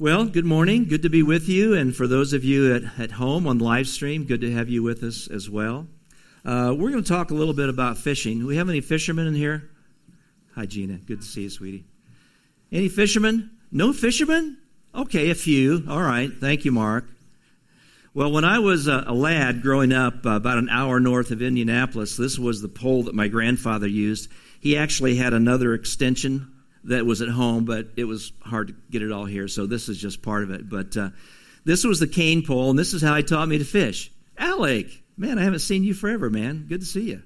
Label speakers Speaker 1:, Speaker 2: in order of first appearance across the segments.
Speaker 1: Well, good morning. Good to be with you. And for those of you at, at home on live stream, good to have you with us as well. Uh, we're going to talk a little bit about fishing. Do we have any fishermen in here? Hi, Gina. Good to see you, sweetie. Any fishermen? No fishermen? Okay, a few. All right. Thank you, Mark. Well, when I was a, a lad growing up uh, about an hour north of Indianapolis, this was the pole that my grandfather used. He actually had another extension that was at home, but it was hard to get it all here, so this is just part of it. But uh, this was the cane pole, and this is how he taught me to fish. Alec, man, I haven't seen you forever, man. Good to see you.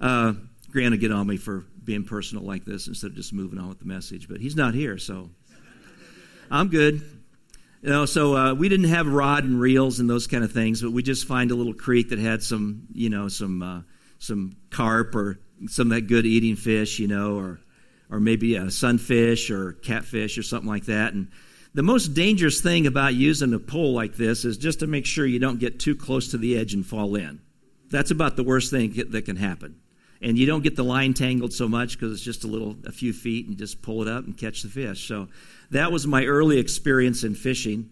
Speaker 1: Uh, Grant will get on me for being personal like this instead of just moving on with the message, but he's not here, so I'm good. You know, so uh, we didn't have rod and reels and those kind of things, but we just find a little creek that had some, you know, some uh, some carp or some of that good eating fish, you know, or or maybe a sunfish or catfish or something like that. And the most dangerous thing about using a pole like this is just to make sure you don't get too close to the edge and fall in. That's about the worst thing that can happen. And you don't get the line tangled so much because it's just a little, a few feet, and just pull it up and catch the fish. So that was my early experience in fishing.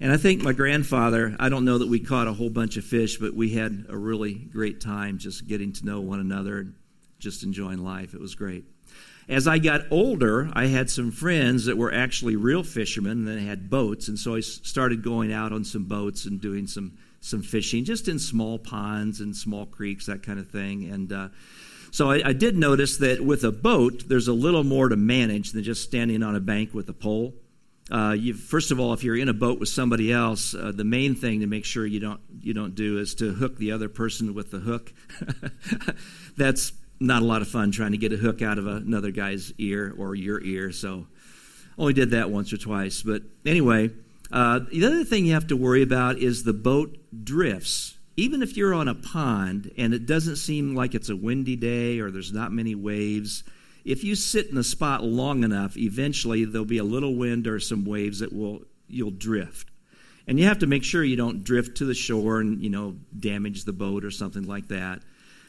Speaker 1: And I think my grandfather, I don't know that we caught a whole bunch of fish, but we had a really great time just getting to know one another and just enjoying life. It was great. As I got older, I had some friends that were actually real fishermen and they had boats, and so I started going out on some boats and doing some some fishing, just in small ponds and small creeks, that kind of thing. And uh, so I, I, did notice that with a boat, there's a little more to manage than just standing on a bank with a pole. Uh, first of all, if you're in a boat with somebody else, uh, the main thing to make sure you don't you don't do is to hook the other person with the hook. That's not a lot of fun trying to get a hook out of another guy's ear or your ear. So only did that once or twice. But anyway, uh, the other thing you have to worry about is the boat drifts. Even if you're on a pond and it doesn't seem like it's a windy day or there's not many waves, if you sit in a spot long enough, eventually there'll be a little wind or some waves that will you'll drift. And you have to make sure you don't drift to the shore and you know damage the boat or something like that.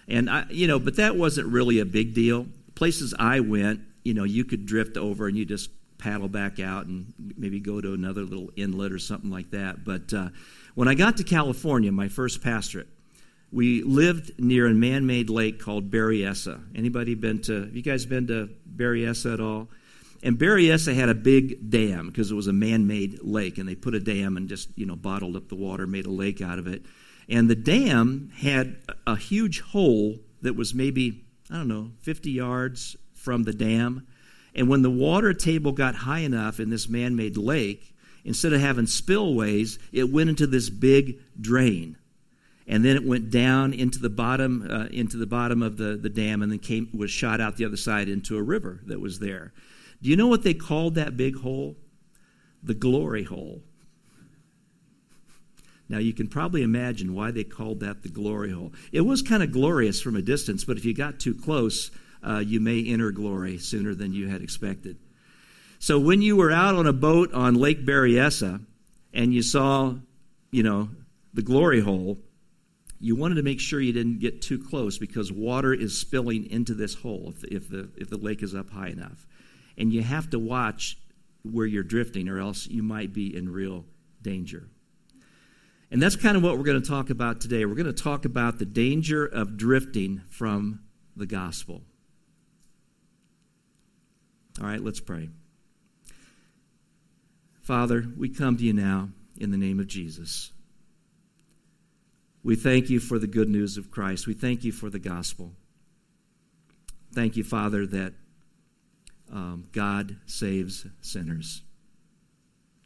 Speaker 1: And I, you know, but that wasn't really a big deal. Places I went, you know, you could drift over and you just paddle back out and maybe go to another little inlet or something like that. But uh, when I got to California, my first pastorate, we lived near a man-made lake called Berryessa. Anybody been to? Have you guys been to Berryessa at all? And Berryessa had a big dam because it was a man-made lake, and they put a dam and just you know bottled up the water, made a lake out of it. And the dam had a huge hole that was maybe, I don't know, 50 yards from the dam. And when the water table got high enough in this man made lake, instead of having spillways, it went into this big drain. And then it went down into the bottom, uh, into the bottom of the, the dam, and then came, was shot out the other side into a river that was there. Do you know what they called that big hole? The glory hole. Now, you can probably imagine why they called that the glory hole. It was kind of glorious from a distance, but if you got too close, uh, you may enter glory sooner than you had expected. So, when you were out on a boat on Lake Berryessa and you saw, you know, the glory hole, you wanted to make sure you didn't get too close because water is spilling into this hole if, if, the, if the lake is up high enough. And you have to watch where you're drifting, or else you might be in real danger. And that's kind of what we're going to talk about today. We're going to talk about the danger of drifting from the gospel. All right, let's pray. Father, we come to you now in the name of Jesus. We thank you for the good news of Christ. We thank you for the gospel. Thank you, Father, that um, God saves sinners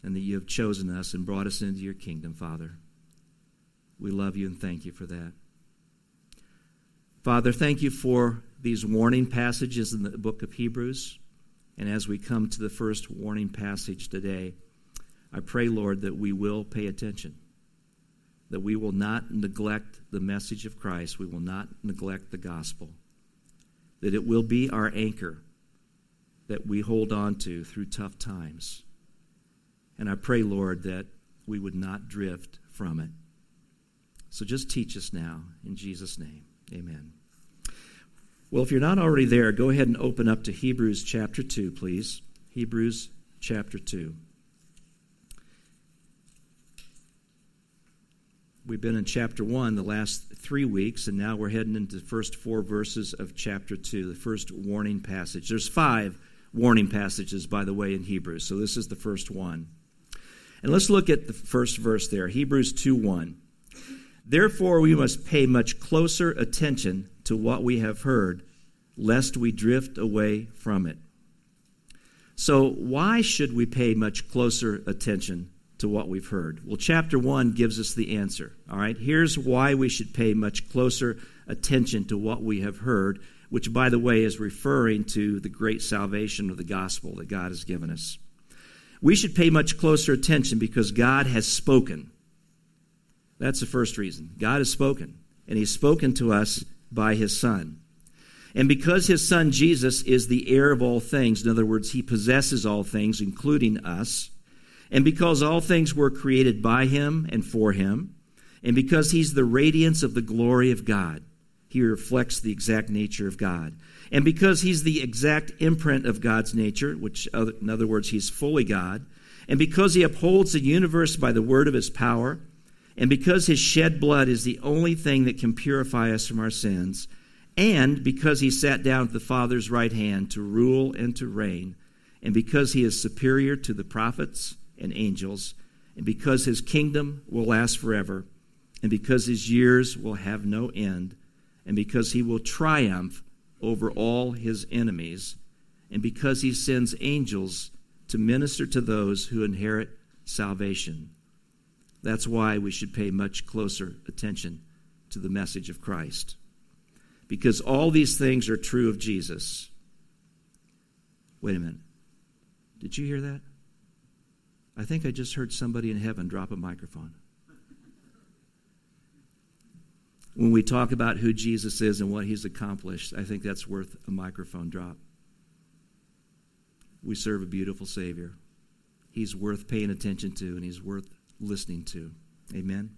Speaker 1: and that you have chosen us and brought us into your kingdom, Father. We love you and thank you for that. Father, thank you for these warning passages in the book of Hebrews. And as we come to the first warning passage today, I pray, Lord, that we will pay attention, that we will not neglect the message of Christ, we will not neglect the gospel, that it will be our anchor that we hold on to through tough times. And I pray, Lord, that we would not drift from it. So just teach us now in Jesus' name. Amen. Well, if you're not already there, go ahead and open up to Hebrews chapter 2, please. Hebrews chapter 2. We've been in chapter 1 the last three weeks, and now we're heading into the first four verses of chapter 2, the first warning passage. There's five warning passages, by the way, in Hebrews, so this is the first one. And let's look at the first verse there Hebrews 2 1. Therefore, we must pay much closer attention to what we have heard, lest we drift away from it. So, why should we pay much closer attention to what we've heard? Well, chapter 1 gives us the answer. All right, here's why we should pay much closer attention to what we have heard, which, by the way, is referring to the great salvation of the gospel that God has given us. We should pay much closer attention because God has spoken. That's the first reason. God has spoken, and He's spoken to us by His Son. And because His Son Jesus is the heir of all things, in other words, He possesses all things, including us, and because all things were created by Him and for Him, and because He's the radiance of the glory of God, He reflects the exact nature of God. And because He's the exact imprint of God's nature, which, in other words, He's fully God, and because He upholds the universe by the word of His power, and because his shed blood is the only thing that can purify us from our sins, and because he sat down at the Father's right hand to rule and to reign, and because he is superior to the prophets and angels, and because his kingdom will last forever, and because his years will have no end, and because he will triumph over all his enemies, and because he sends angels to minister to those who inherit salvation. That's why we should pay much closer attention to the message of Christ. Because all these things are true of Jesus. Wait a minute. Did you hear that? I think I just heard somebody in heaven drop a microphone. When we talk about who Jesus is and what he's accomplished, I think that's worth a microphone drop. We serve a beautiful Savior. He's worth paying attention to, and he's worth listening to. Amen.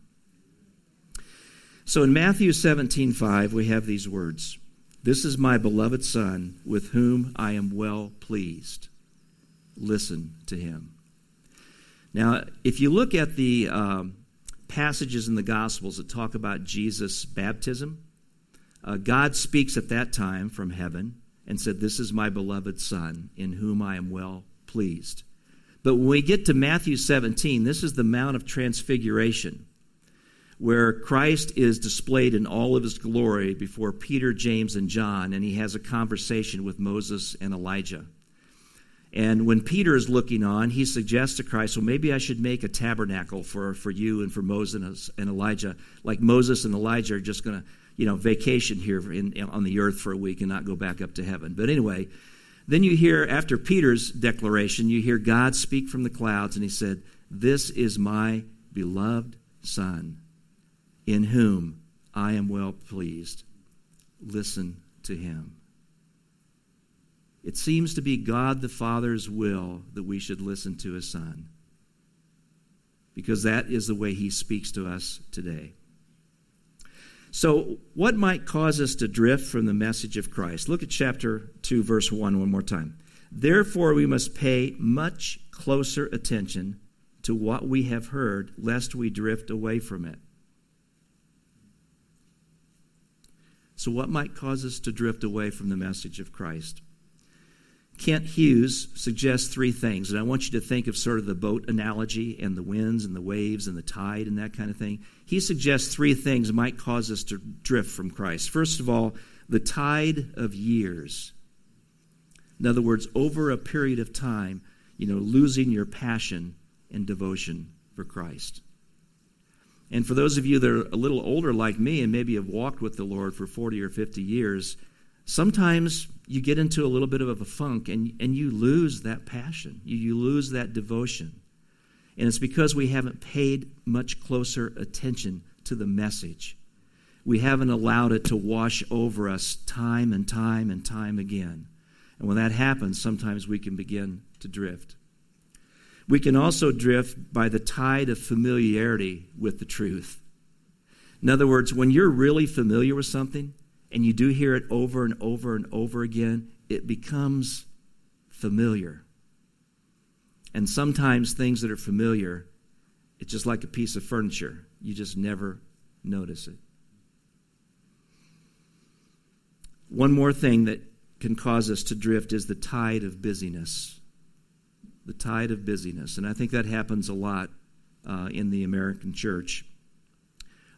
Speaker 1: So in Matthew 17, 5, we have these words This is my beloved Son, with whom I am well pleased. Listen to him. Now, if you look at the um, passages in the Gospels that talk about Jesus' baptism, uh, God speaks at that time from heaven and said, This is my beloved Son, in whom I am well pleased. But when we get to Matthew 17, this is the Mount of Transfiguration, where Christ is displayed in all of his glory before Peter, James, and John, and he has a conversation with Moses and Elijah. And when Peter is looking on, he suggests to Christ, well, maybe I should make a tabernacle for, for you and for Moses and Elijah. Like Moses and Elijah are just going to, you know, vacation here in, on the earth for a week and not go back up to heaven. But anyway, then you hear, after Peter's declaration, you hear God speak from the clouds, and he said, This is my beloved Son, in whom I am well pleased. Listen to him. It seems to be God the Father's will that we should listen to his Son, because that is the way he speaks to us today. So, what might cause us to drift from the message of Christ? Look at chapter 2, verse 1 one more time. Therefore, we must pay much closer attention to what we have heard, lest we drift away from it. So, what might cause us to drift away from the message of Christ? Kent Hughes suggests three things, and I want you to think of sort of the boat analogy and the winds and the waves and the tide and that kind of thing. He suggests three things might cause us to drift from Christ. First of all, the tide of years. In other words, over a period of time, you know, losing your passion and devotion for Christ. And for those of you that are a little older like me and maybe have walked with the Lord for 40 or 50 years, sometimes you get into a little bit of a funk and, and you lose that passion. You, you lose that devotion. And it's because we haven't paid much closer attention to the message. We haven't allowed it to wash over us time and time and time again. And when that happens, sometimes we can begin to drift. We can also drift by the tide of familiarity with the truth. In other words, when you're really familiar with something, and you do hear it over and over and over again, it becomes familiar. And sometimes things that are familiar, it's just like a piece of furniture. You just never notice it. One more thing that can cause us to drift is the tide of busyness. The tide of busyness. And I think that happens a lot uh, in the American church.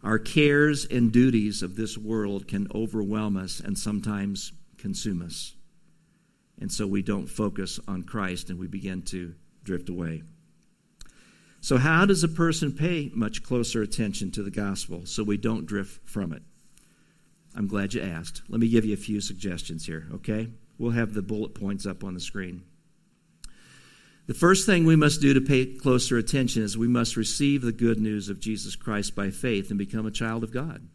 Speaker 1: Our cares and duties of this world can overwhelm us and sometimes consume us. And so we don't focus on Christ and we begin to drift away. So, how does a person pay much closer attention to the gospel so we don't drift from it? I'm glad you asked. Let me give you a few suggestions here, okay? We'll have the bullet points up on the screen. The first thing we must do to pay closer attention is we must receive the good news of Jesus Christ by faith and become a child of God.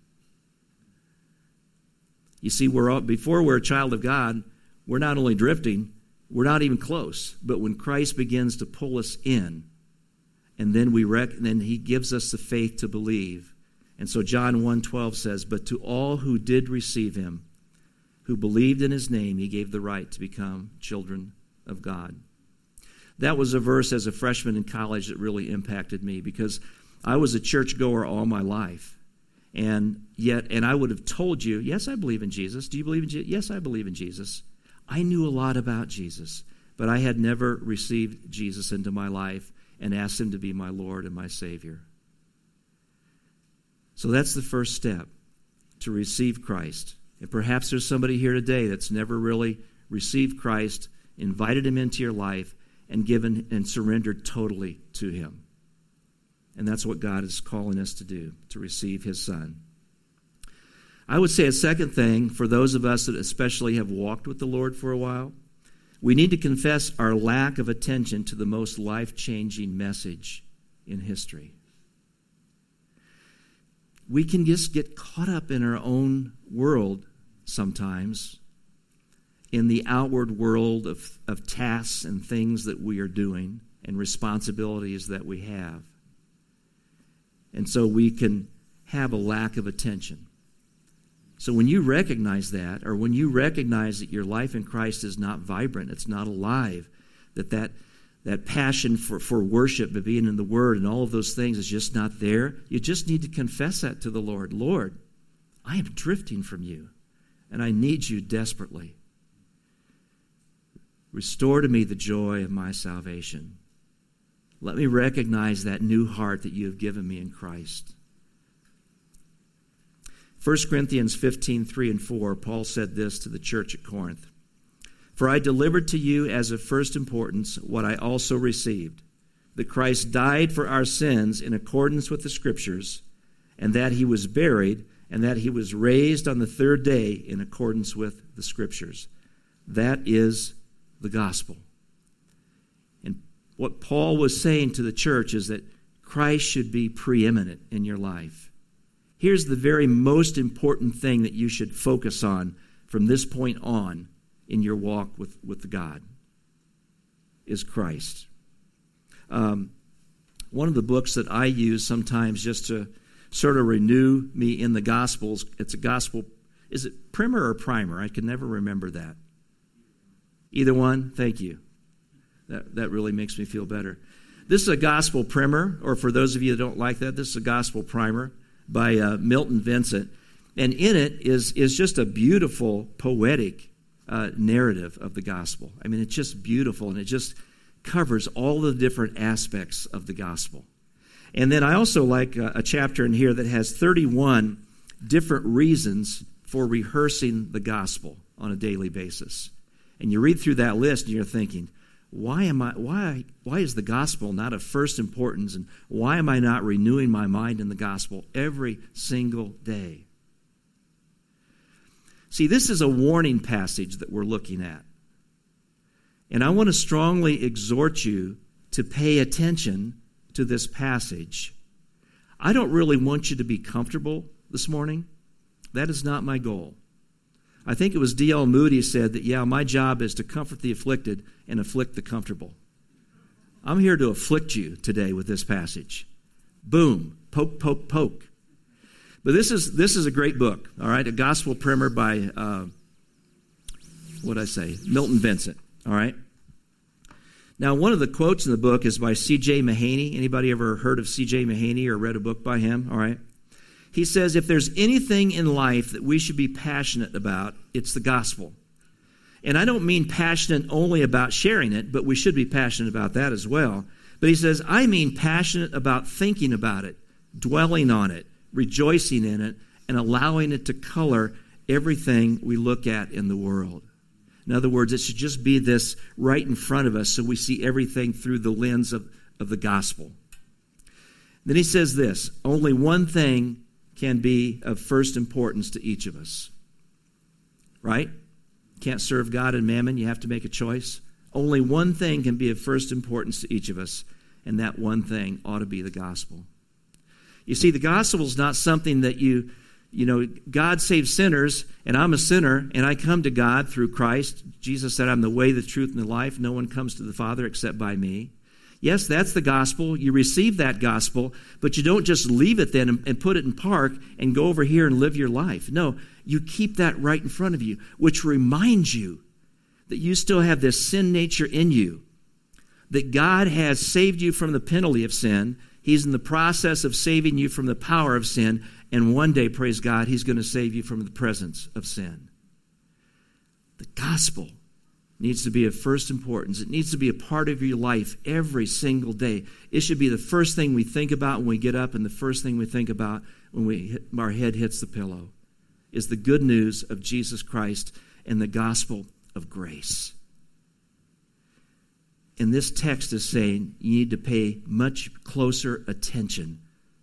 Speaker 1: You see, we're all, before we're a child of God, we're not only drifting, we're not even close. But when Christ begins to pull us in, and then we rec- then He gives us the faith to believe. And so John 1:12 says, "But to all who did receive Him, who believed in His name, He gave the right to become children of God." That was a verse as a freshman in college that really impacted me because I was a churchgoer all my life. And yet, and I would have told you, yes, I believe in Jesus. Do you believe in Jesus? Yes, I believe in Jesus. I knew a lot about Jesus, but I had never received Jesus into my life and asked him to be my Lord and my Savior. So that's the first step to receive Christ. And perhaps there's somebody here today that's never really received Christ, invited him into your life, and given and surrendered totally to Him. And that's what God is calling us to do, to receive His Son. I would say a second thing for those of us that especially have walked with the Lord for a while, we need to confess our lack of attention to the most life changing message in history. We can just get caught up in our own world sometimes in the outward world of, of tasks and things that we are doing and responsibilities that we have. And so we can have a lack of attention. So when you recognize that, or when you recognize that your life in Christ is not vibrant, it's not alive, that that, that passion for, for worship, but being in the Word and all of those things is just not there, you just need to confess that to the Lord. Lord, I am drifting from you, and I need you desperately. Restore to me the joy of my salvation. Let me recognize that new heart that you have given me in Christ. 1 Corinthians 15, 3 and 4, Paul said this to the church at Corinth For I delivered to you as of first importance what I also received that Christ died for our sins in accordance with the Scriptures, and that he was buried, and that he was raised on the third day in accordance with the Scriptures. That is the gospel. And what Paul was saying to the church is that Christ should be preeminent in your life. Here's the very most important thing that you should focus on from this point on in your walk with, with God is Christ. Um, one of the books that I use sometimes just to sort of renew me in the Gospels, it's a gospel, is it primer or primer? I can never remember that. Either one? Thank you. That, that really makes me feel better. This is a gospel primer, or for those of you that don't like that, this is a gospel primer by uh, Milton Vincent. And in it is, is just a beautiful, poetic uh, narrative of the gospel. I mean, it's just beautiful, and it just covers all the different aspects of the gospel. And then I also like a, a chapter in here that has 31 different reasons for rehearsing the gospel on a daily basis. And you read through that list and you're thinking, why am I why why is the gospel not of first importance and why am I not renewing my mind in the gospel every single day? See, this is a warning passage that we're looking at. And I want to strongly exhort you to pay attention to this passage. I don't really want you to be comfortable this morning. That is not my goal. I think it was D.L. Moody said that, yeah, my job is to comfort the afflicted and afflict the comfortable. I'm here to afflict you today with this passage. Boom, poke, poke, poke. But this is this is a great book, all right, a gospel primer by uh, what I say, Milton Vincent, all right. Now, one of the quotes in the book is by C.J. Mahaney. Anybody ever heard of C.J. Mahaney or read a book by him? All right. He says, if there's anything in life that we should be passionate about, it's the gospel. And I don't mean passionate only about sharing it, but we should be passionate about that as well. But he says, I mean passionate about thinking about it, dwelling on it, rejoicing in it, and allowing it to color everything we look at in the world. In other words, it should just be this right in front of us so we see everything through the lens of, of the gospel. Then he says this only one thing can be of first importance to each of us. Right? Can't serve God and mammon, you have to make a choice. Only one thing can be of first importance to each of us, and that one thing ought to be the gospel. You see, the gospel is not something that you you know, God saves sinners, and I'm a sinner, and I come to God through Christ. Jesus said, I'm the way, the truth, and the life. No one comes to the Father except by me. Yes, that's the gospel. You receive that gospel, but you don't just leave it then and, put it in park and go over here and live your life. No, you keep that right in front of you, which reminds you that you still have this sin nature in you, that God has saved you from the penalty of sin. He's in the process of saving you from the power of sin and one day, praise God, He's going to save you from the presence of sin. The gospel needs to be of first importance. It needs to be a part of your life every single day. It should be the first thing we think about when we get up and the first thing we think about when we hit, our head hits the pillow is the good news of Jesus Christ and the gospel of grace. And this text is saying you need to pay much closer attention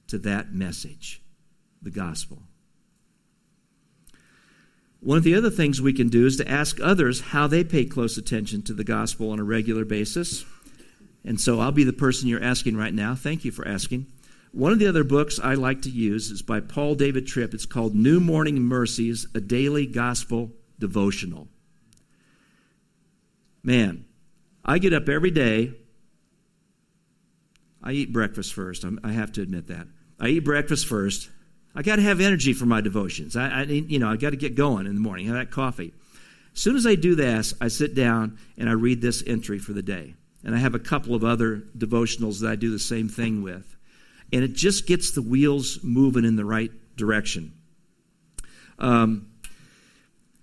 Speaker 1: to that message the gospel. One of the other things we can do is to ask others how they pay close attention to the gospel on a regular basis. And so I'll be the person you're asking right now. Thank you for asking. One of the other books I like to use is by Paul David Tripp. It's called New Morning Mercies, a daily gospel devotional. Man, I get up every day. I eat breakfast first. i have to admit that. I eat breakfast first. I got to have energy for my devotions. I, I you know, I got to get going in the morning. Have that coffee. As soon as I do this, I sit down and I read this entry for the day. And I have a couple of other devotionals that I do the same thing with. And it just gets the wheels moving in the right direction. Um,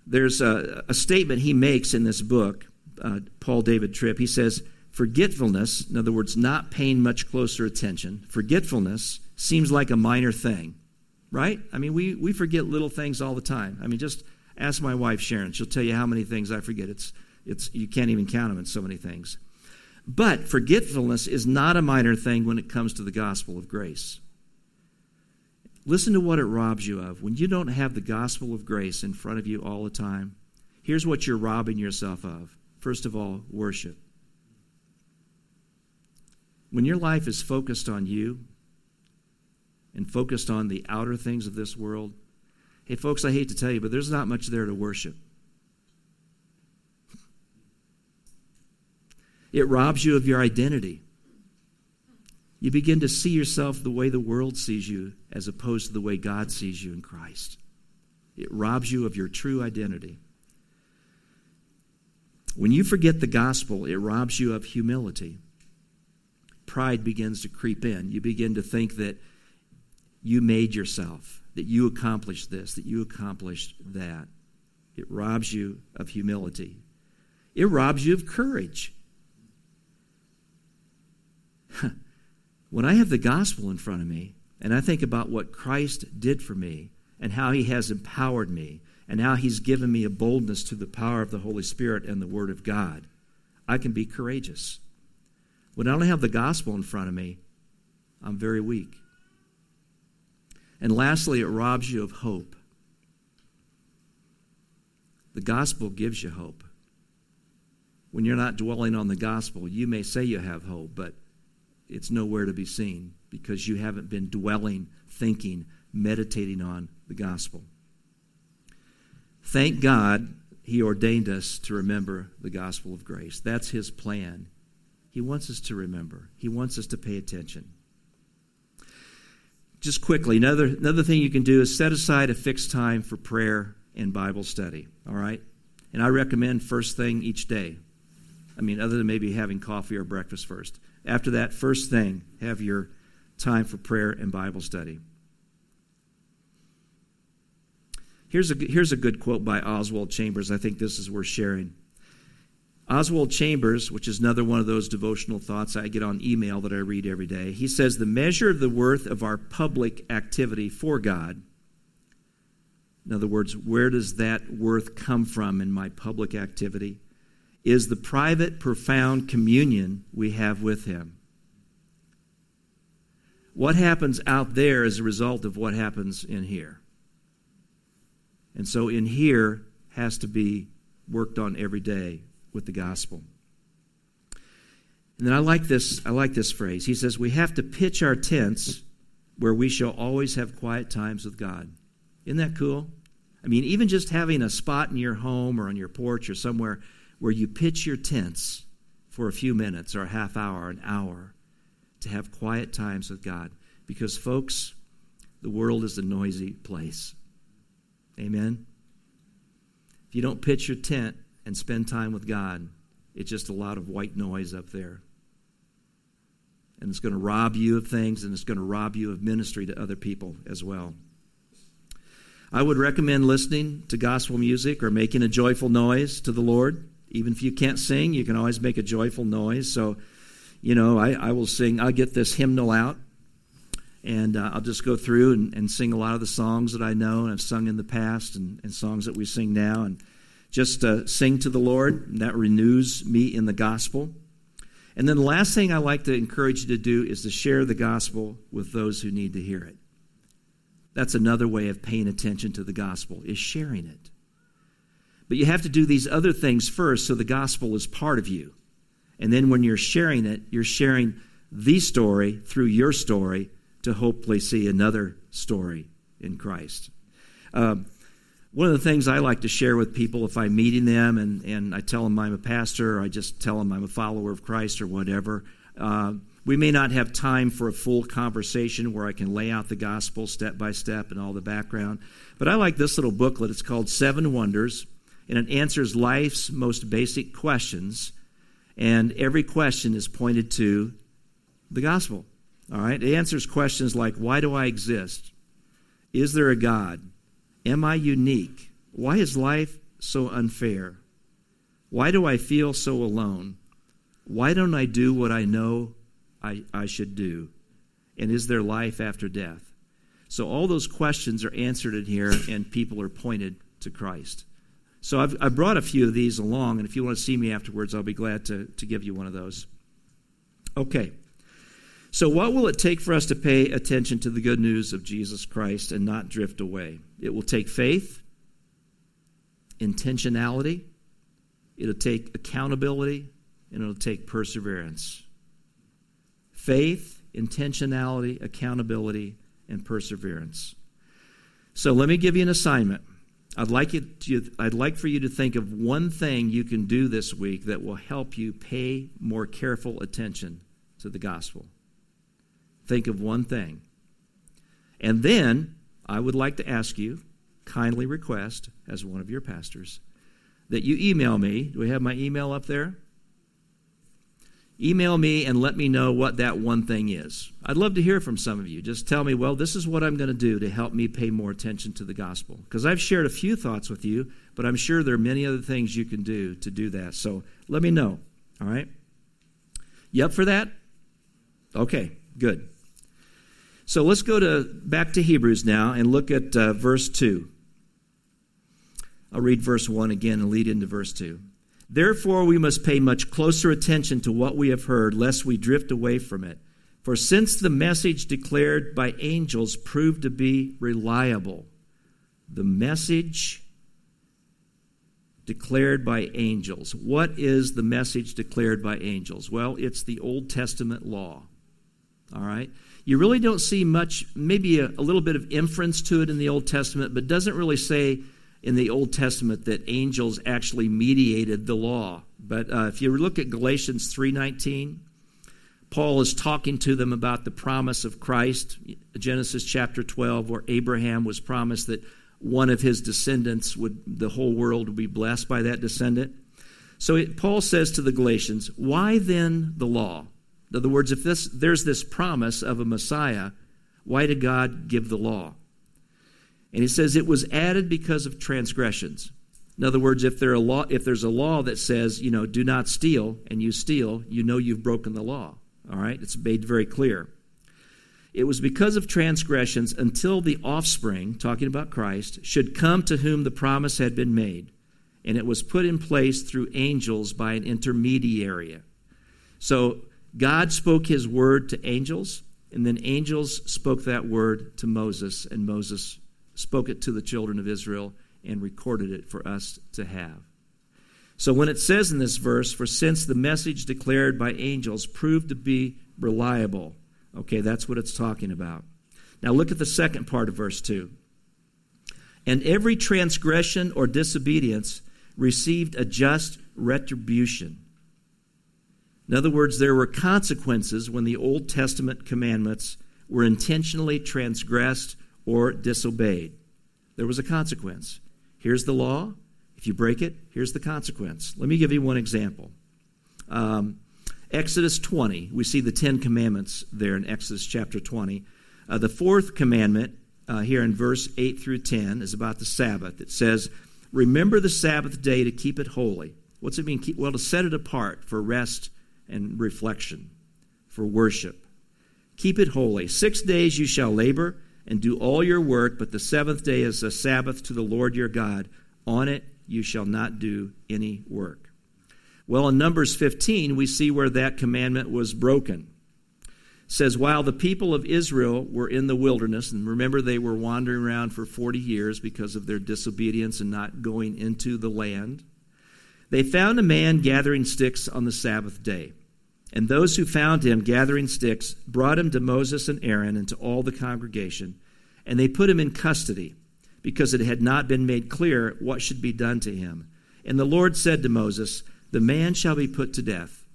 Speaker 1: there's a, a, statement he makes in this book, uh, Paul David Tripp. He says, Forgetfulness, in other words, not paying much closer attention, forgetfulness seems like a minor thing right? I mean, we, we forget little things all the time. I mean, just ask my wife, Sharon. She'll tell you how many things I forget. It's, it's, you can't even count them, in so many things. But forgetfulness is not a minor thing when it comes to the gospel of grace. Listen to what it robs you of. When you don't have the gospel of grace in front of you all the time, here's what you're robbing yourself of. First of all, worship. When your life is focused on you, and focused on the outer things of this world, hey, folks, I hate to tell you, but there's not much there to worship. It robs you of your identity. You begin to see yourself the way the world sees you as opposed to the way God sees you in Christ. It robs you of your true identity. When you forget the gospel, it robs you of humility. Pride begins to creep in. You begin to think that you made yourself, that you accomplished this, that you accomplished that. It robs you of humility. It robs you of courage. when I have the gospel in front of me and I think about what Christ did for me and how he has empowered me and how he's given me a boldness to the power of the Holy Spirit and the Word of God, I can be courageous. When I don't have the gospel in front of me, I'm very weak. And lastly, it robs you of hope. The gospel gives you hope. When you're not dwelling on the gospel, you may say you have hope, but it's nowhere to be seen because you haven't been dwelling, thinking, meditating on the gospel. Thank God he ordained us to remember the gospel of grace. That's his plan. He wants us to remember, he wants us to pay attention just quickly, another, another thing you can do is set aside a fixed time for prayer and Bible study, all right? And I recommend first thing each day. I mean, other than maybe having coffee or breakfast first. After that, first thing, have your time for prayer and Bible study. Here's a, here's a good quote by Oswald Chambers. I think this is worth sharing. Oswald Chambers, which is another one of those devotional thoughts I get on email that I read every day, he says the measure of the worth of our public activity for God, in other words, where does that worth come from in my public activity, is the private, profound communion we have with Him. What happens out there is a result of what happens in here. And so in here has to be worked on every day with the gospel. And then I like this I like this phrase. He says we have to pitch our tents where we shall always have quiet times with God. Isn't that cool? I mean, even just having a spot in your home or on your porch or somewhere where you pitch your tents for a few minutes or a half hour, an hour to have quiet times with God. Because, folks, the world is a noisy place. Amen? If you don't pitch your tent and spend time with God, it's just a lot of white noise up there. And it's going to rob you of things, and it's going to rob you of ministry to other people as well. I would recommend listening to gospel music or making a joyful noise to the Lord. Even if you can't sing, you can always make a joyful noise. So, you know, I, I will sing, I'll get this hymnal out and uh, I'll just go through and, and, sing a lot of the songs that I know and have sung in the past and, and songs that we sing now. And just uh, sing to the Lord. And that renews me in the gospel. And then the last thing I like to encourage you to do is to share the gospel with those who need to hear it. That's another way of paying attention to the gospel, is sharing it. But you have to do these other things first so the gospel is part of you. And then when you're sharing it, you're sharing the story through your story to hopefully see another story in Christ. Um, one of the things I like to share with people if I'm meeting them and, and I tell them I'm a pastor or I just tell them I'm a follower of Christ or whatever, uh, we may not have time for a full conversation where I can lay out the gospel step by step and all the background. But I like this little booklet. It's called Seven Wonders, and it answers life's most basic questions. And every question is pointed to the gospel. All right? It answers questions like why do I exist? Is there a God? Am I unique? Why is life so unfair? Why do I feel so alone? Why don't I do what I know I, I should do? And is there life after death? So all those questions are answered in here, and people are pointed to Christ. So I've, I've brought a few of these along, and if you want to see me afterwards, I'll be glad to, to give you one of those. Okay. So, what will it take for us to pay attention to the good news of Jesus Christ and not drift away? It will take faith, intentionality, it'll take accountability, and it'll take perseverance. Faith, intentionality, accountability, and perseverance. So, let me give you an assignment. I'd like, it to, I'd like for you to think of one thing you can do this week that will help you pay more careful attention to the gospel. Think of one thing. And then I would like to ask you, kindly request, as one of your pastors, that you email me. Do we have my email up there? Email me and let me know what that one thing is. I'd love to hear from some of you. Just tell me, well, this is what I'm going to do to help me pay more attention to the gospel. Because I've shared a few thoughts with you, but I'm sure there are many other things you can do to do that. So let me know. All right? You up for that? Okay, good. So let's go to back to Hebrews now and look at uh, verse 2. I'll read verse 1 again and lead into verse 2. Therefore, we must pay much closer attention to what we have heard, lest we drift away from it. For since the message declared by angels proved to be reliable, the message declared by angels. What is the message declared by angels? Well, it's the Old Testament law. All right? You really don't see much, maybe a, a little bit of inference to it in the Old Testament, but doesn't really say in the Old Testament that angels actually mediated the law. But uh, if you look at Galatians 3:19, Paul is talking to them about the promise of Christ, Genesis chapter 12, where Abraham was promised that one of his descendants would the whole world would be blessed by that descendant. So it, Paul says to the Galatians, Why then the law? In other words, if this, there's this promise of a Messiah, why did God give the law? And he says it was added because of transgressions. In other words, if, there law, if there's a law that says, you know, do not steal, and you steal, you know you've broken the law. All right? It's made very clear. It was because of transgressions until the offspring, talking about Christ, should come to whom the promise had been made and it was put in place through angels by an intermediary. So God spoke his word to angels, and then angels spoke that word to Moses, and Moses spoke it to the children of Israel and recorded it for us to have. So when it says in this verse, for since the message declared by angels proved to be reliable, okay, that's what it's talking about. Now look at the second part of verse 2. And every transgression or disobedience received a just retribution. In other words, there were consequences when the Old Testament commandments were intentionally transgressed or disobeyed. There was a consequence. Here's the law. If you break it, here's the consequence. Let me give you one example. Um, Exodus 20, we see the Ten Commandments there in Exodus chapter 20. Uh, the fourth commandment, uh, here in verse 8 through 10, is about the Sabbath. It says, Remember the Sabbath day to keep it holy. What's it mean? Keep, well, to set it apart for rest and reflection, for worship. Keep it holy. Six days you shall labor and do all your work, but the seventh day is a Sabbath to the Lord your God. On it you shall not do any work. Well, in Numbers 15, we see where that commandment was broken says, While the people of Israel were in the wilderness, and remember they were wandering around for 40 years because of their disobedience and not going into the land, they found a man gathering sticks on the Sabbath day. And those who found him gathering sticks brought him to Moses and Aaron and to all the congregation, and they put him in custody, because it had not been made clear what should be done to him. And the Lord said to Moses, The man shall be put to death.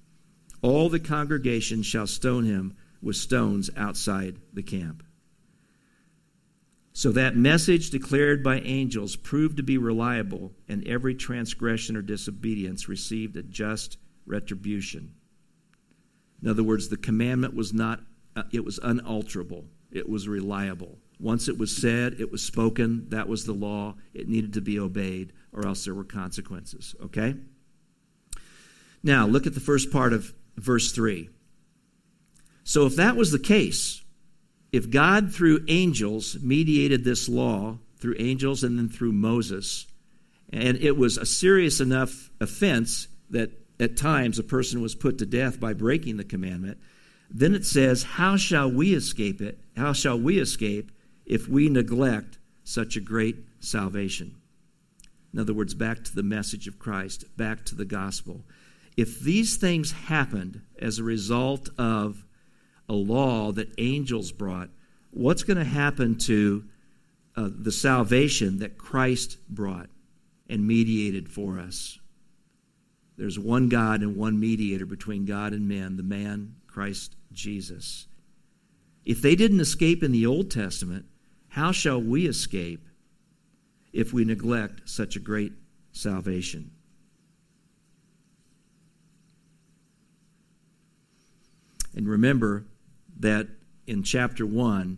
Speaker 1: All the congregation shall stone him with stones outside the camp. So that message declared by angels proved to be reliable, and every transgression or disobedience received a just retribution. In other words, the commandment was not, uh, it was unalterable, it was reliable. Once it was said, it was spoken, that was the law, it needed to be obeyed, or else there were consequences. Okay? Now, look at the first part of verse 3. So, if that was the case, if God through angels mediated this law, through angels and then through Moses, and it was a serious enough offense that at times a person was put to death by breaking the commandment, then it says, How shall we escape it? How shall we escape if we neglect such a great salvation? In other words, back to the message of Christ, back to the gospel. If these things happened as a result of a law that angels brought, what's going to happen to uh, the salvation that Christ brought and mediated for us? There's one God and one mediator between God and man, the man Christ Jesus. If they didn't escape in the Old Testament, how shall we escape if we neglect such a great salvation? And remember, that in chapter 1,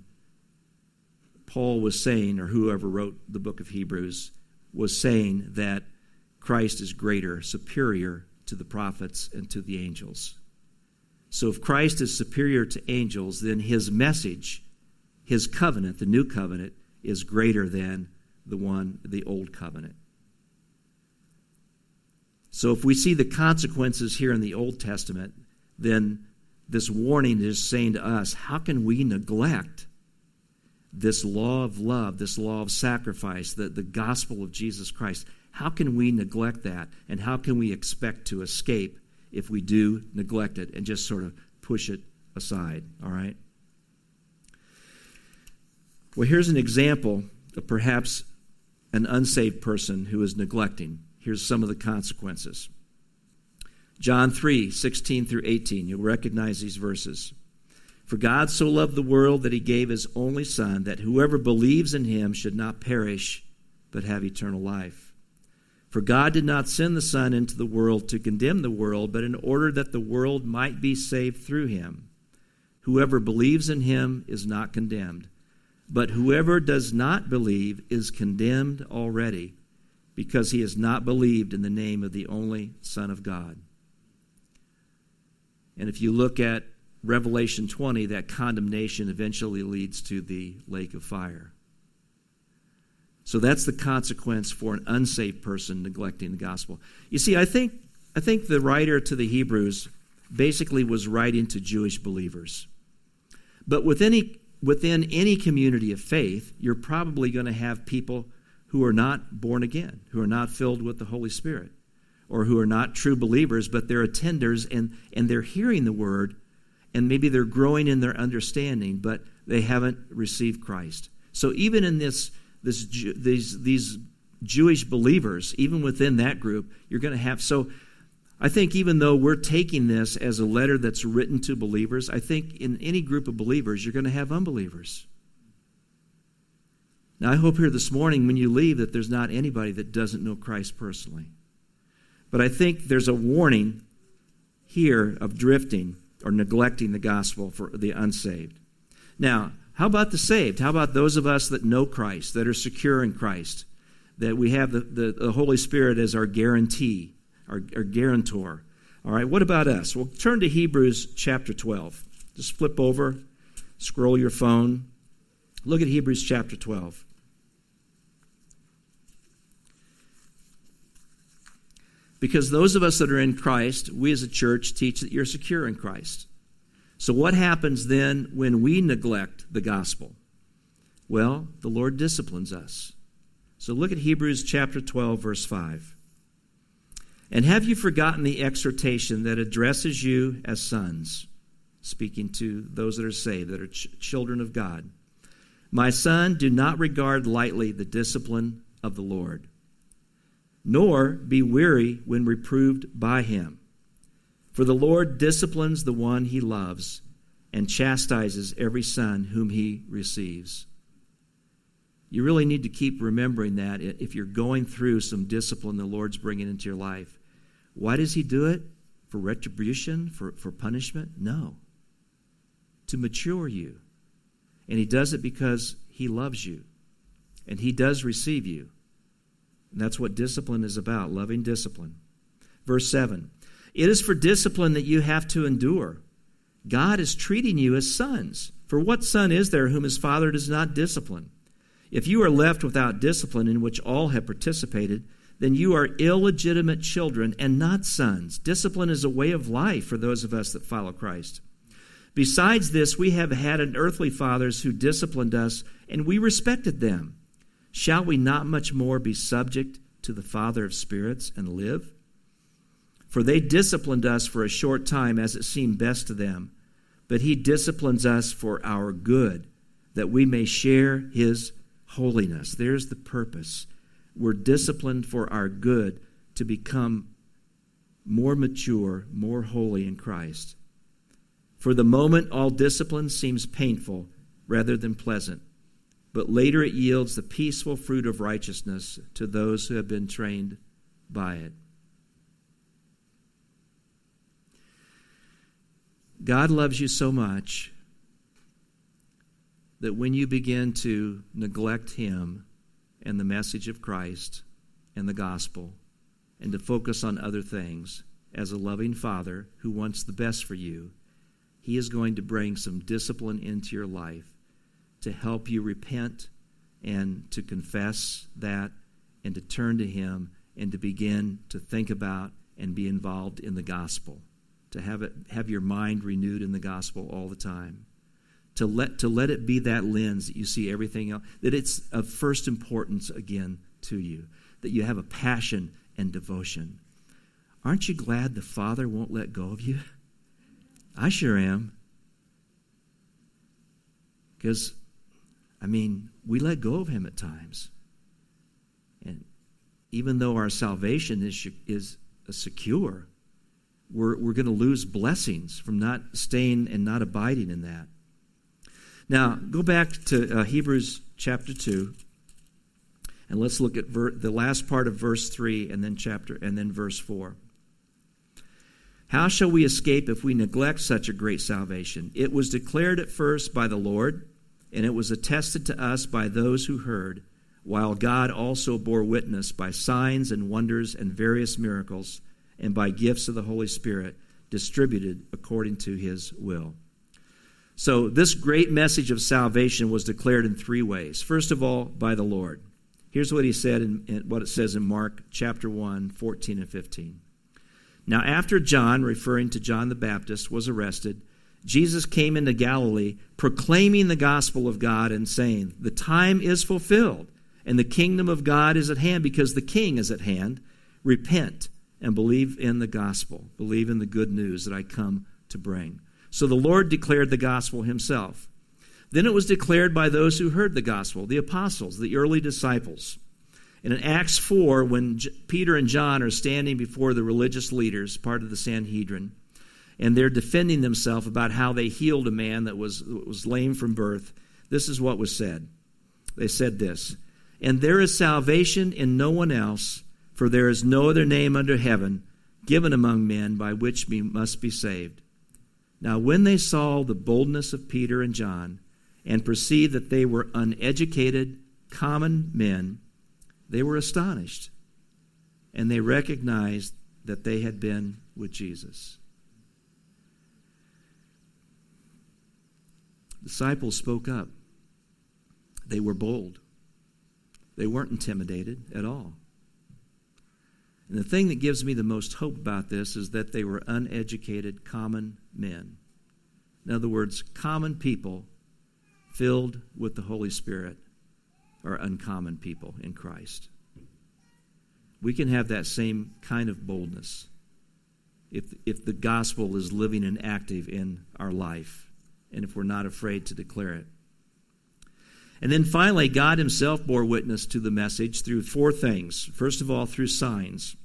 Speaker 1: Paul was saying, or whoever wrote the book of Hebrews, was saying that Christ is greater, superior to the prophets and to the angels. So if Christ is superior to angels, then his message, his covenant, the new covenant, is greater than the one, the old covenant. So if we see the consequences here in the Old Testament, then this warning is saying to us how can we neglect this law of love, this law of sacrifice, the, the gospel of Jesus Christ? How can we neglect that? And how can we expect to escape if we do neglect it and just sort of push it aside? All right? Well, here's an example of perhaps an unsaved person who is neglecting. Here's some of the consequences. John 3 16 through 18. You'll recognize these verses. For God so loved the world that he gave his only Son, that whoever believes in him should not perish, but have eternal life. For God did not send the Son into the world to condemn the world, but in order that the world might be saved through him. Whoever believes in him is not condemned, but whoever does not believe is condemned already, because he has not believed in the name of the only Son of God. And if you look at Revelation 20, that condemnation eventually leads to the lake of fire. So that's the consequence for an unsaved person neglecting the gospel. You see, I think, I think the writer to the Hebrews basically was writing to Jewish believers. But within any, within any community of faith, you're probably going to have people who are not born again, who are not filled with the Holy Spirit, or who are not true believers, but they're attenders and, and they're hearing the word, and maybe they're growing in their understanding, but they haven't received Christ. So even in this this, these, these Jewish believers, even within that group, you're going to have. So I think even though we're taking this as a letter that's written to believers, I think in any group of believers, you're going to have unbelievers. Now, I hope here this morning when you leave that there's not anybody that doesn't know Christ personally. But I think there's a warning here of drifting or neglecting the gospel for the unsaved. Now, how about the saved? How about those of us that know Christ, that are secure in Christ, that we have the, the, the Holy Spirit as our guarantee, our, our guarantor? All right, what about us? Well, turn to Hebrews chapter 12. Just flip over, scroll your phone. Look at Hebrews chapter 12. Because those of us that are in Christ, we as a church teach that you're secure in Christ. So, what happens then when we neglect the gospel? Well, the Lord disciplines us. So, look at Hebrews chapter 12, verse 5. And have you forgotten the exhortation that addresses you as sons? Speaking to those that are saved, that are ch- children of God. My son, do not regard lightly the discipline of the Lord, nor be weary when reproved by him. For the Lord disciplines the one he loves and chastises every son whom he receives. You really need to keep remembering that if you're going through some discipline the Lord's bringing into your life. Why does he do it? For retribution? For, for punishment? No. To mature you. And he does it because he loves you. And he does receive you. That's what discipline is about loving discipline. Verse 7 it is for discipline that you have to endure. God is treating you as sons. For what son is there whom his father does not discipline? If you are left without discipline in which all have participated, then you are illegitimate children and not sons. Discipline is a way of life for those of us that follow Christ. Besides this, we have had an earthly fathers who disciplined us, and we respected them. Shall we not much more be subject to the Father of spirits and live? For they disciplined us for a short time as it seemed best to them. But he disciplines us for our good, that we may share his holiness. There's the purpose. We're disciplined for our good to become more mature, more holy in Christ. For the moment, all discipline seems painful rather than pleasant, but later it yields the peaceful fruit of righteousness to those who have been trained by it. God loves you so much that when you begin to neglect Him and the message of Christ and the gospel and to focus on other things, as a loving Father who wants the best for you, He is going to bring some discipline into your life to help you repent and to confess that and to turn to Him and to begin to think about and be involved in the gospel. To have it have your mind renewed in the gospel all the time. To let to let it be that lens that you see everything else that it's of first importance again to you that you have a passion and devotion. Aren't you glad the father won't let go of you? I sure am. Because i mean we let go of him at times and even though our salvation is is secure we're, we're going to lose blessings from not staying and not abiding in that. Now, go back to uh, Hebrews chapter 2. And let's look at ver- the last part of verse 3 and then chapter and then verse 4. How shall we escape if we neglect such a great salvation? It was declared at first by the Lord, and it was attested to us by those who heard, while God also bore witness by signs and wonders and various miracles, and by gifts of the Holy Spirit distributed according to his will. So, this great message of salvation was declared in three ways. First of all, by the Lord. Here's what he said in, what it says in Mark chapter 1, 14 and 15. Now, after John, referring to John the Baptist, was arrested, Jesus came into Galilee proclaiming the gospel of God and saying, The time is fulfilled, and the kingdom of God is at hand because the king is at hand. Repent and believe in the gospel, believe in the good news that I come to bring. So the Lord declared the gospel himself. Then it was declared by those who heard the gospel, the apostles, the early disciples. And in Acts 4, when Peter and John are standing before the religious leaders, part of the Sanhedrin, and they're defending themselves about how they healed a man that was, was lame from birth, this is what was said. They said this And there is salvation in no one else, for there is no other name under heaven given among men by which we must be saved. Now, when they saw the boldness of Peter and John, and perceived that they were uneducated, common men, they were astonished. And they recognized that they had been with Jesus. Disciples spoke up. They were bold. They weren't intimidated at all. And the thing that gives me the most hope about this is that they were uneducated, common men. In other words, common people filled with the Holy Spirit are uncommon people in Christ. We can have that same kind of boldness if, if the gospel is living and active in our life and if we're not afraid to declare it. And then finally, God Himself bore witness to the message through four things. First of all, through signs.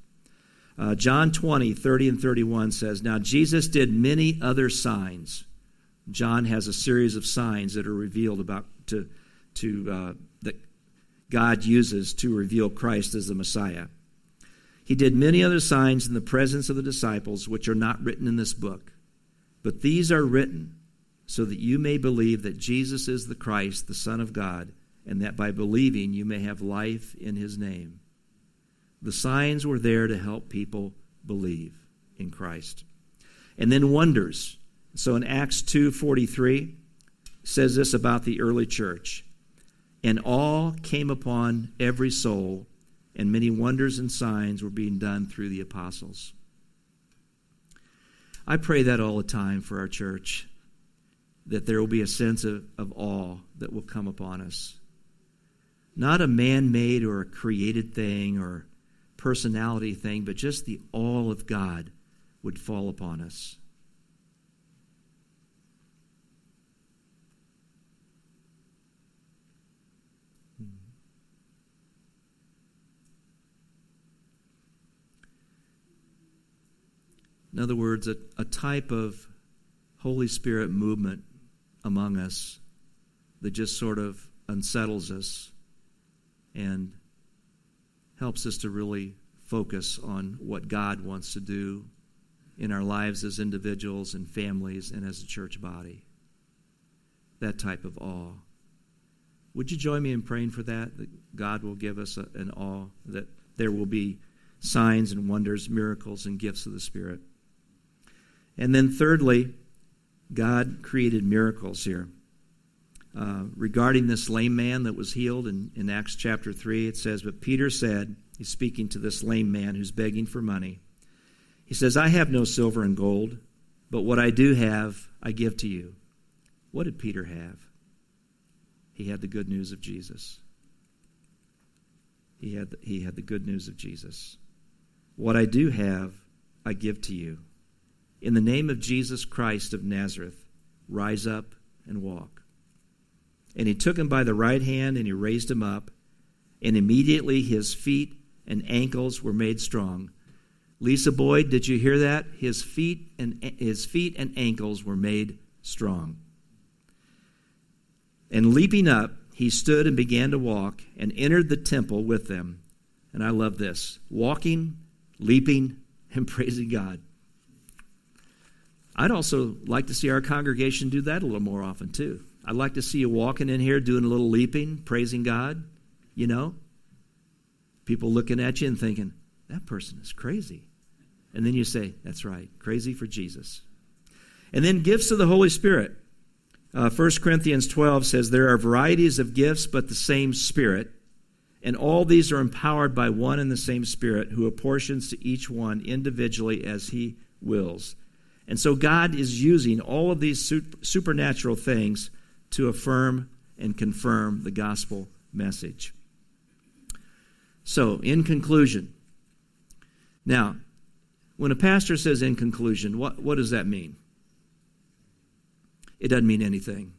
Speaker 1: Uh, John 20, 30 and 31 says, Now Jesus did many other signs John has a series of signs that are revealed about to, to uh, that God uses to reveal Christ as the Messiah. He did many other signs in the presence of the disciples, which are not written in this book. But these are written so that you may believe that Jesus is the Christ, the Son of God, and that by believing you may have life in his name. The signs were there to help people believe in Christ. And then wonders. So in Acts 2:43 says this about the early church. And awe came upon every soul, and many wonders and signs were being done through the apostles. I pray that all the time for our church, that there will be a sense of, of awe that will come upon us. Not a man made or a created thing or personality thing, but just the awe of God would fall upon us. In other words, a, a type of Holy Spirit movement among us that just sort of unsettles us and helps us to really focus on what God wants to do in our lives as individuals and families and as a church body. That type of awe. Would you join me in praying for that? That God will give us a, an awe, that there will be signs and wonders, miracles, and gifts of the Spirit. And then, thirdly, God created miracles here. Uh, regarding this lame man that was healed in, in Acts chapter 3, it says, But Peter said, he's speaking to this lame man who's begging for money. He says, I have no silver and gold, but what I do have, I give to you. What did Peter have? He had the good news of Jesus. He had, he had the good news of Jesus. What I do have, I give to you. In the name of Jesus Christ of Nazareth, rise up and walk. And he took him by the right hand and he raised him up, and immediately his feet and ankles were made strong. Lisa Boyd, did you hear that? His feet and his feet and ankles were made strong. And leaping up, he stood and began to walk and entered the temple with them. And I love this walking, leaping, and praising God. I'd also like to see our congregation do that a little more often, too. I'd like to see you walking in here doing a little leaping, praising God, you know? People looking at you and thinking, that person is crazy. And then you say, that's right, crazy for Jesus. And then gifts of the Holy Spirit. Uh, 1 Corinthians 12 says, There are varieties of gifts, but the same Spirit. And all these are empowered by one and the same Spirit, who apportions to each one individually as he wills. And so God is using all of these supernatural things to affirm and confirm the gospel message. So, in conclusion, now, when a pastor says in conclusion, what, what does that mean? It doesn't mean anything.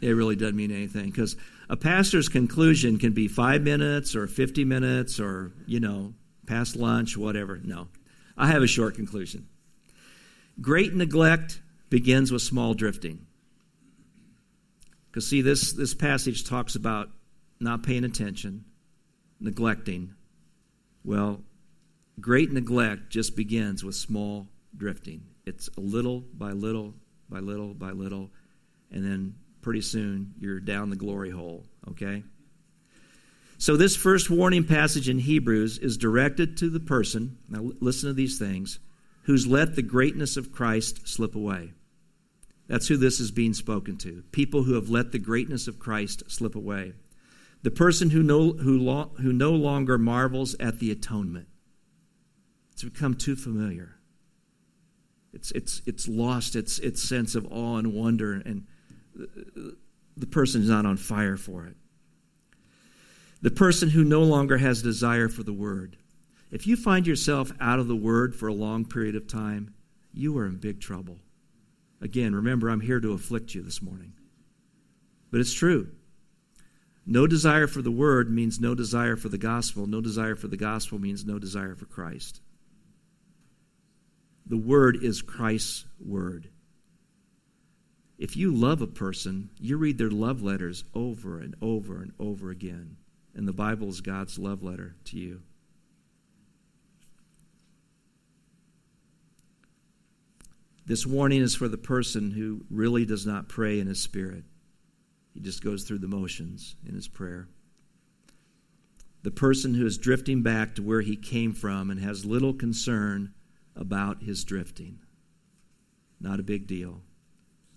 Speaker 1: It really doesn't mean anything because a pastor's conclusion can be five minutes or 50 minutes or, you know, past lunch, whatever. No. I have a short conclusion. Great neglect begins with small drifting. Because, see, this, this passage talks about not paying attention, neglecting. Well, great neglect just begins with small drifting. It's a little by little by little by little, and then pretty soon you're down the glory hole, okay? So, this first warning passage in Hebrews is directed to the person, now listen to these things, who's let the greatness of Christ slip away. That's who this is being spoken to. People who have let the greatness of Christ slip away. The person who no, who, lo, who no longer marvels at the atonement. It's become too familiar. It's, it's, it's lost its, its sense of awe and wonder, and the person is not on fire for it. The person who no longer has desire for the word. If you find yourself out of the word for a long period of time, you are in big trouble. Again, remember, I'm here to afflict you this morning. But it's true. No desire for the word means no desire for the gospel. No desire for the gospel means no desire for Christ. The word is Christ's word. If you love a person, you read their love letters over and over and over again. And the Bible is God's love letter to you. This warning is for the person who really does not pray in his spirit. He just goes through the motions in his prayer. The person who is drifting back to where he came from and has little concern about his drifting. Not a big deal.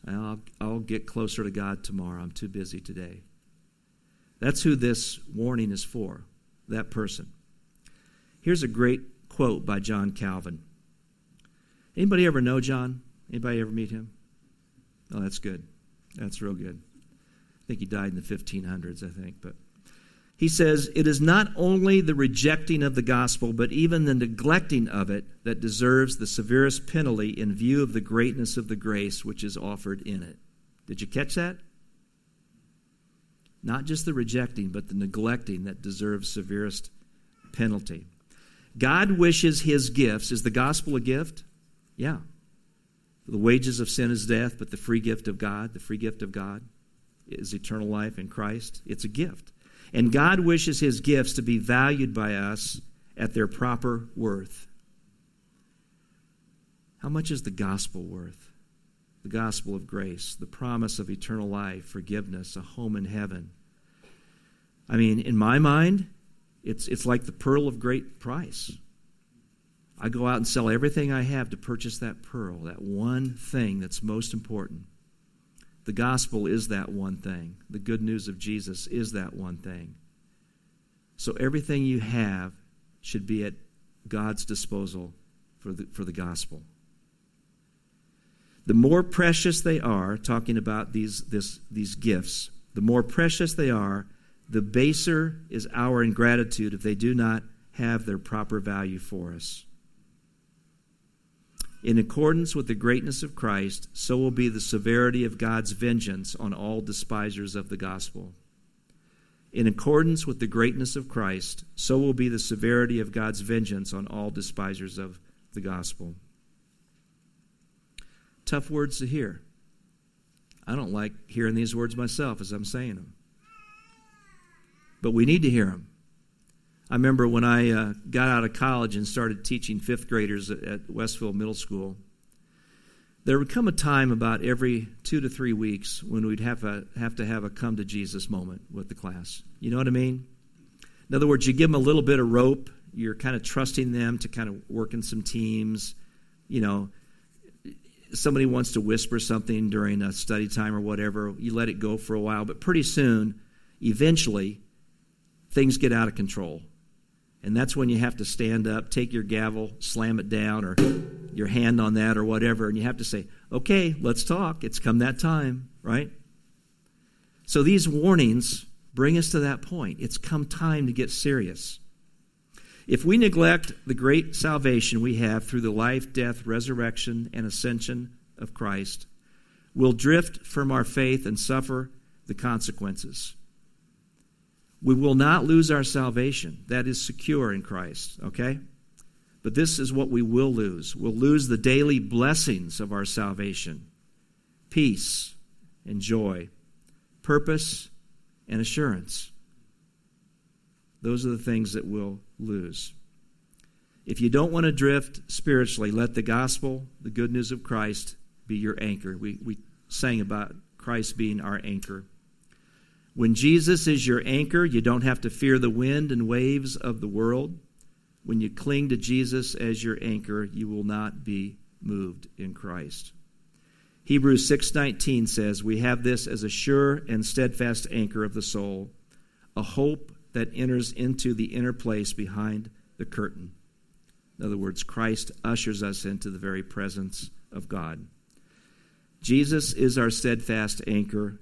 Speaker 1: I'll, I'll get closer to God tomorrow. I'm too busy today. That's who this warning is for, that person. Here's a great quote by John Calvin. Anybody ever know John? Anybody ever meet him? Oh, that's good. That's real good. I think he died in the 1500s, I think, but he says, It is not only the rejecting of the gospel, but even the neglecting of it that deserves the severest penalty in view of the greatness of the grace which is offered in it. Did you catch that? Not just the rejecting, but the neglecting that deserves severest penalty. God wishes his gifts. Is the gospel a gift? Yeah. The wages of sin is death, but the free gift of God, the free gift of God is eternal life in Christ. It's a gift. And God wishes his gifts to be valued by us at their proper worth. How much is the gospel worth? The gospel of grace, the promise of eternal life, forgiveness, a home in heaven. I mean, in my mind, it's, it's like the pearl of great price. I go out and sell everything I have to purchase that pearl, that one thing that's most important. The gospel is that one thing. The good news of Jesus is that one thing. So everything you have should be at God's disposal for the, for the gospel. The more precious they are, talking about these, this, these gifts, the more precious they are, the baser is our ingratitude if they do not have their proper value for us. In accordance with the greatness of Christ, so will be the severity of God's vengeance on all despisers of the gospel. In accordance with the greatness of Christ, so will be the severity of God's vengeance on all despisers of the gospel. Tough words to hear. I don't like hearing these words myself as I'm saying them. but we need to hear them. I remember when I uh, got out of college and started teaching fifth graders at, Westfield Middle School, there would come a time about every two to three weeks when we'd have, a, have to have a come to Jesus moment with the class. You know what I mean? In other words, you give them a little bit of rope, you're kind of trusting them to kind of work in some teams. You know, somebody wants to whisper something during a study time or whatever, you let it go for a while, but pretty soon, eventually, things get out of control and that's when you have to stand up, take your gavel, slam it down, or your hand on that, or whatever. And you have to say, okay, let's talk. It's come that time, right? So these warnings bring us to that point. It's come time to get serious. If we neglect the great salvation we have through the life, death, resurrection, and ascension of Christ, we'll drift from our faith and suffer the consequences. We will not lose our salvation. That is secure in Christ, okay? But this is what we will lose. We'll lose the daily blessings of our salvation peace and joy, purpose and assurance. Those are the things that we'll lose. If you don't want to drift spiritually, let the gospel, the good news of Christ, be your anchor. We, we sang about Christ being our anchor. When Jesus is your anchor, you don't have to fear the wind and waves of the world. When you cling to Jesus as your anchor, you will not be moved in Christ. Hebrews 6:19 says, "We have this as a sure and steadfast anchor of the soul, a hope that enters into the inner place behind the curtain." In other words, Christ ushers us into the very presence of God. Jesus is our steadfast anchor,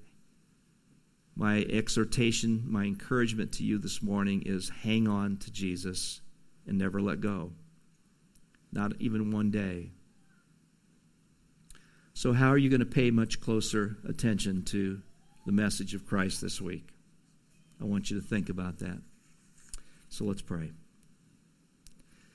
Speaker 1: my exhortation, my encouragement to you this morning is hang on to Jesus and never let go. Not even one day. So, how are you going to pay much closer attention to the message of Christ this week? I want you to think about that. So, let's pray.